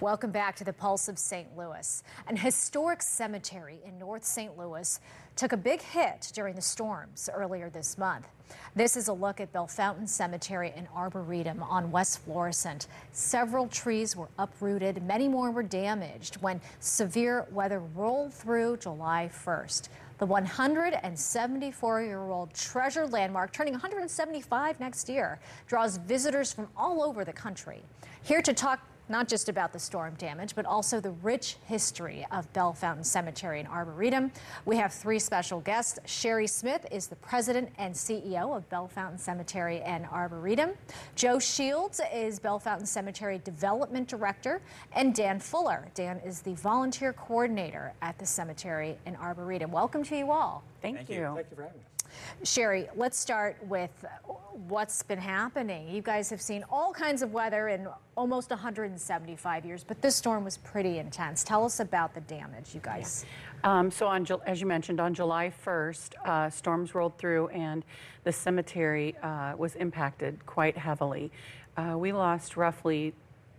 Welcome back to the Pulse of St. Louis. An historic cemetery in North St. Louis took a big hit during the storms earlier this month. This is a look at Bellefontaine Cemetery in Arboretum on West Florissant. Several trees were uprooted, many more were damaged when severe weather rolled through July 1st. The 174 year old treasure landmark, turning 175 next year, draws visitors from all over the country. Here to talk not just about the storm damage, but also the rich history of Bellefontaine Cemetery and Arboretum. We have three special guests. Sherry Smith is the president and CEO of Bellefontaine Cemetery and Arboretum. Joe Shields is Bellefontaine Cemetery Development Director, and Dan Fuller. Dan is the volunteer coordinator at the cemetery and Arboretum. Welcome to you all. Thank, Thank you. you. Thank you for having us. Sherry, let's start with what's been happening. You guys have seen all kinds of weather in almost 175 years, but this storm was pretty intense. Tell us about the damage, you guys. Yeah. Um, so, on, as you mentioned, on July 1st, uh, storms rolled through and the cemetery uh, was impacted quite heavily. Uh, we lost roughly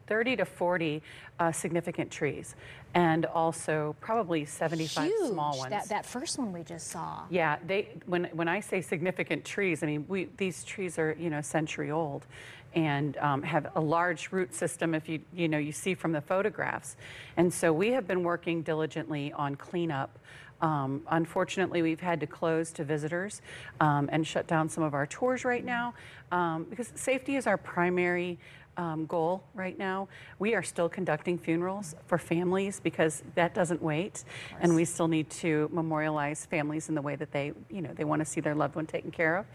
30 to 40 uh, significant trees and also probably 75 Huge. small ones. That, that first one we just saw. Yeah, they when when I say significant trees, I mean we these trees are you know a century old, and um, have a large root system. If you you know you see from the photographs, and so we have been working diligently on cleanup. Um, unfortunately, we've had to close to visitors um, and shut down some of our tours right now um, because safety is our primary um, goal right now. We are still conducting funerals for families because that doesn't wait, and we still need to memorialize families in the way that they, you know, they want to see their loved one taken care of.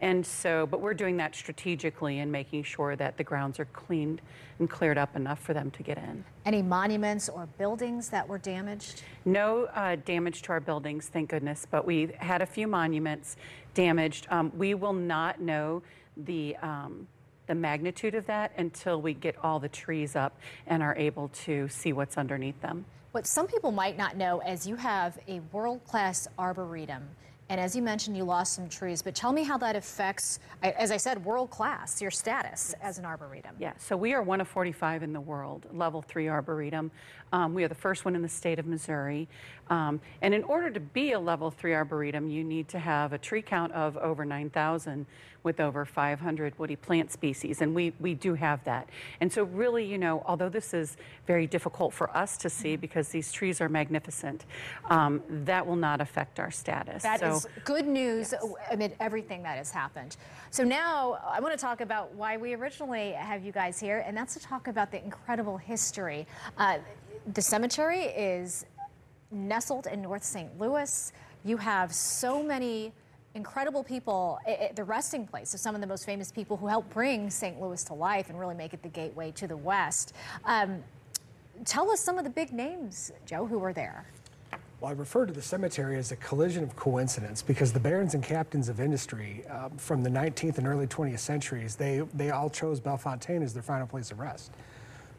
And so, but we're doing that strategically and making sure that the grounds are cleaned and cleared up enough for them to get in. Any monuments or buildings that were damaged? No uh, damage to our buildings, thank goodness, but we had a few monuments damaged. Um, we will not know the um, the magnitude of that until we get all the trees up and are able to see what's underneath them. What some people might not know is you have a world class arboretum. And as you mentioned, you lost some trees, but tell me how that affects, as I said, world class, your status as an arboretum. Yeah, so we are one of 45 in the world, level three arboretum. Um, we are the first one in the state of Missouri. Um, and in order to be a level three arboretum, you need to have a tree count of over 9,000 with over 500 woody plant species, and we, we do have that. And so really, you know, although this is very difficult for us to see because these trees are magnificent, um, that will not affect our status. That so, is good news yes. amid everything that has happened. So now I want to talk about why we originally have you guys here, and that's to talk about the incredible history. Uh, the cemetery is nestled in North St. Louis. You have so many incredible people, the resting place of some of the most famous people who helped bring St. Louis to life and really make it the gateway to the West. Um, tell us some of the big names, Joe, who were there. Well, I refer to the cemetery as a collision of coincidence because the barons and captains of industry um, from the 19th and early 20th centuries, they, they all chose Bellefontaine as their final place of rest.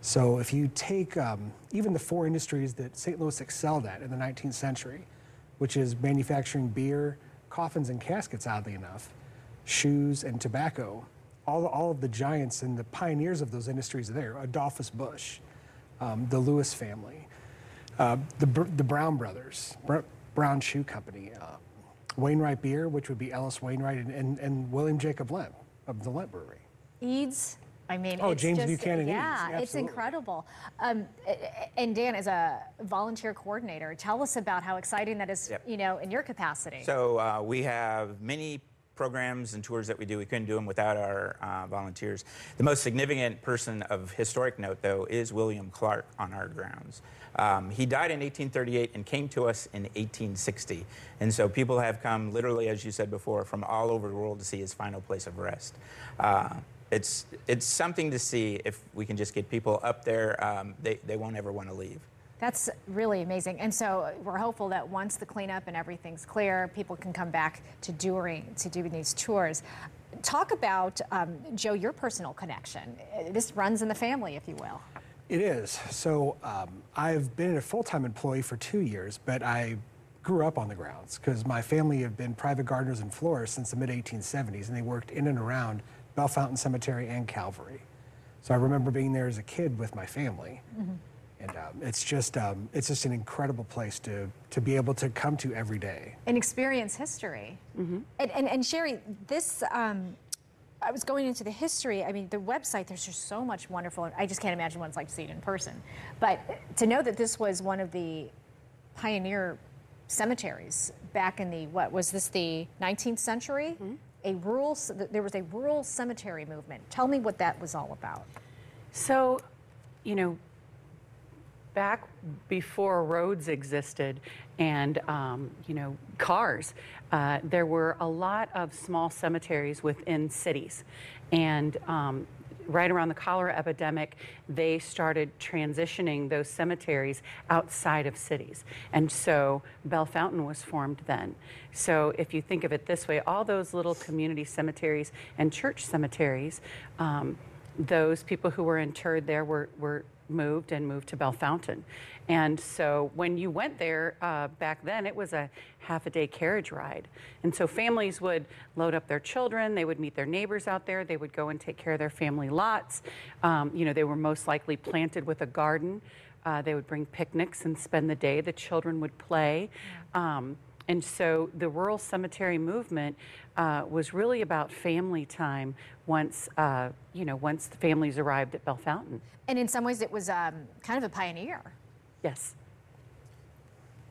So if you take um, even the four industries that St. Louis excelled at in the 19th century, which is manufacturing beer, coffins and caskets, oddly enough, shoes and tobacco. All, all of the giants and the pioneers of those industries are there. Adolphus Busch, um, the Lewis family, uh, the, the Brown brothers, Brown Shoe Company, uh, Wainwright Beer, which would be Ellis Wainwright, and, and, and William Jacob Lemp of the Lemp Brewery. Eads I mean, oh, James just, Buchanan. Yeah, it's incredible. Um, and Dan, as a volunteer coordinator, tell us about how exciting that is. Yep. You know, in your capacity. So uh, we have many programs and tours that we do. We couldn't do them without our uh, volunteers. The most significant person of historic note, though, is William Clark on our grounds. Um, he died in 1838 and came to us in 1860. And so people have come, literally, as you said before, from all over the world to see his final place of rest. Uh, it's it's something to see if we can just get people up there. Um, they they won't ever want to leave. That's really amazing. And so we're hopeful that once the cleanup and everything's clear, people can come back to doing to doing these tours. Talk about um, Joe, your personal connection. This runs in the family, if you will. It is. So um, I've been a full-time employee for two years, but I grew up on the grounds because my family have been private gardeners and florists since the mid 1870s, and they worked in and around Bellefontaine Cemetery and Calvary. So I remember being there as a kid with my family. Mm-hmm. And um, it's just um, it's just an incredible place to to be able to come to every day and experience history. Mm-hmm. And, and, and Sherry, this um, I was going into the history. I mean, the website. There's just so much wonderful. I just can't imagine what it's like to see it in person. But to know that this was one of the pioneer cemeteries back in the what was this the 19th century? Mm-hmm. A rural. There was a rural cemetery movement. Tell me what that was all about. So, you know, back before roads existed and um, you know cars, uh, there were a lot of small cemeteries within cities, and um, right around the cholera epidemic, they started transitioning those cemeteries outside of cities. And so Bellefontaine was formed then. So if you think of it this way, all those little community cemeteries and church cemeteries, um, those people who were interred there were, were moved and moved to Bellefontaine. And so when you went there uh, back then, it was a half a day carriage ride. And so families would load up their children, they would meet their neighbors out there, they would go and take care of their family lots. Um, you know, they were most likely planted with a garden. Uh, they would bring picnics and spend the day. The children would play. Um, and so the rural cemetery movement uh, was really about family time once, uh, you know, once the families arrived at Bellefontaine. And in some ways, it was um, kind of a pioneer. Yes.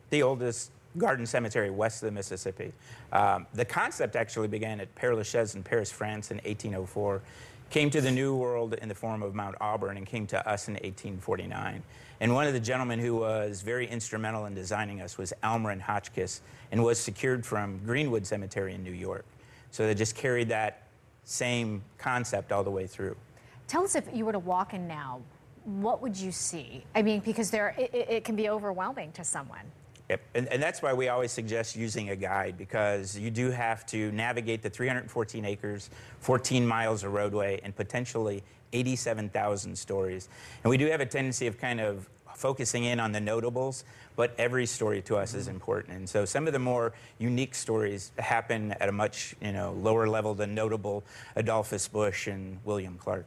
The oldest garden cemetery west of the Mississippi. Um, the concept actually began at Père Lachaise in Paris, France in 1804, came to the New World in the form of Mount Auburn, and came to us in 1849. And one of the gentlemen who was very instrumental in designing us was Almarin Hotchkiss and was secured from Greenwood Cemetery in New York. So they just carried that same concept all the way through. Tell us if you were to walk in now, what would you see? I mean, because there, it, it can be overwhelming to someone. Yep. And, and, that's why we always suggest using a guide because you do have to navigate the 314 acres, 14 miles of roadway, and potentially 87,000 stories. And we do have a tendency of kind of focusing in on the notables, but every story to us is mm-hmm. important. And so some of the more unique stories happen at a much you know lower level than notable Adolphus Busch and William Clark.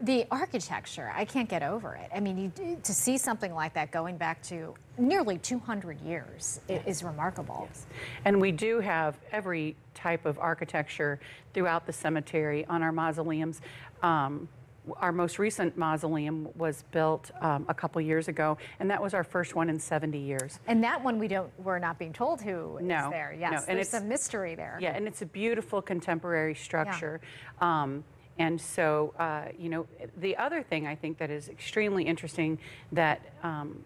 The architecture, I can't get over it. I mean, you, to see something like that going back to nearly 200 years yes. is remarkable. Yes. And we do have every type of architecture throughout the cemetery on our mausoleums. Um, our most recent mausoleum was built um, a couple years ago, and that was our first one in 70 years. And that one we don't, we're not being told who no, is there. Yes, no. and there's it's a mystery there. Yeah, and it's a beautiful contemporary structure. Yeah. Um, and so, uh, you know, the other thing I think that is extremely interesting that um,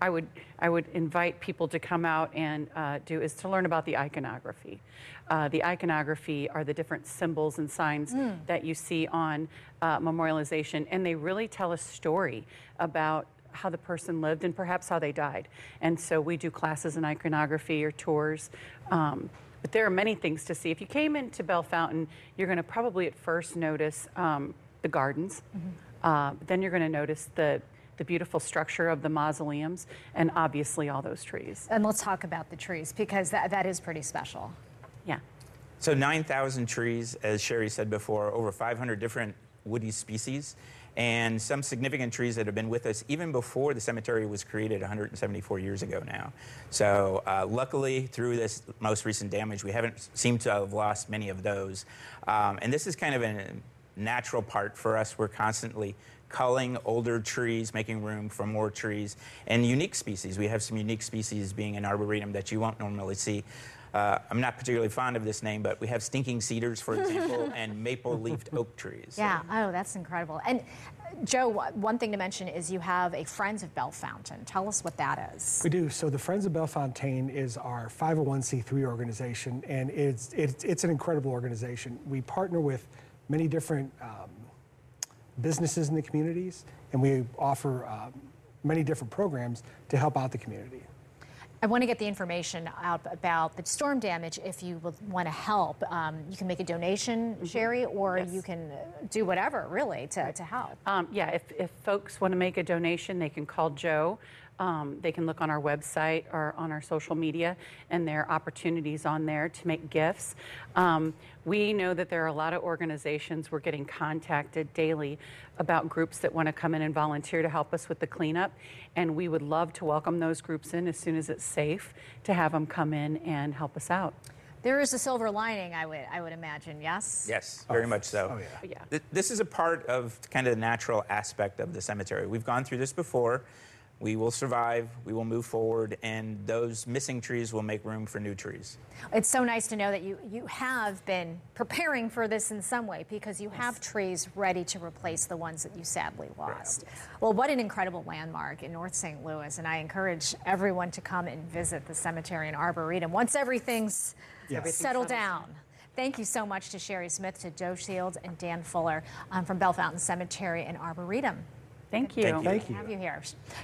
I would I would invite people to come out and uh, do is to learn about the iconography. Uh, the iconography are the different symbols and signs mm. that you see on uh, memorialization, and they really tell a story about how the person lived and perhaps how they died. And so we do classes in iconography or tours. Um, but there are many things to see. If you came into Bellefontaine, you're going to probably at first notice um, the gardens. Mm-hmm. then you're going to notice the the beautiful structure of the mausoleums, and obviously all those trees. And let's talk about the trees because that, that is pretty special. Yeah. So 9,000 trees, as Sherry said before, over 500 different woody species, and some significant trees that have been with us even before the cemetery was created 174 years ago now. So uh, luckily, through this most recent damage, we haven't seemed to have lost many of those. Um, and this is kind of a natural part for us. We're constantly culling older trees, making room for more trees, and unique species. We have some unique species being an arboretum that you won't normally see. Uh, I'm not particularly fond of this name, but we have stinking cedars, for example, and maple-leafed oak trees. Yeah, oh, that's incredible. And Joe, one thing to mention is you have a Friends of Bellefontaine. Tell us what that is. We do. So the Friends of Bellefontaine is our 501c3 organization, and it's, it's, it's an incredible organization. We partner with many different um, businesses in the communities, and we offer um, many different programs to help out the community. I want to get the information out about the storm damage. If you want to help, um, you can make a donation, Sherry, or Yes. you can uh, do whatever really to, to help. Um, yeah, if, if folks want to make a donation, they can call Joe. Um, they can look on our website or on our social media, and there are opportunities on there to make gifts. Um, we know that there are a lot of organizations, we're getting contacted daily about groups that want to come in and volunteer to help us with the cleanup. And we would love to welcome those groups in as soon as it's safe to have them come in and help us out. There is a silver lining, I would, I would imagine, yes? Yes, very much so. oh, yeah. Yeah. This is a part of kind of the natural aspect of the cemetery. We've gone through this before. We will survive, we will move forward, and those missing trees will make room for new trees. It's so nice to know that you, you have been preparing for this in some way because you have trees ready to replace the ones that you sadly lost. Well, what an incredible landmark in North St. Louis, and I encourage everyone to come and visit the cemetery and Arboretum once everything's Yes. settled down. Thank you so much to Sherry Smith, to Joe Shields, and Dan Fuller um, from Bellefontaine Cemetery and Arboretum. Thank you. Thank you. Thank you. Have you here.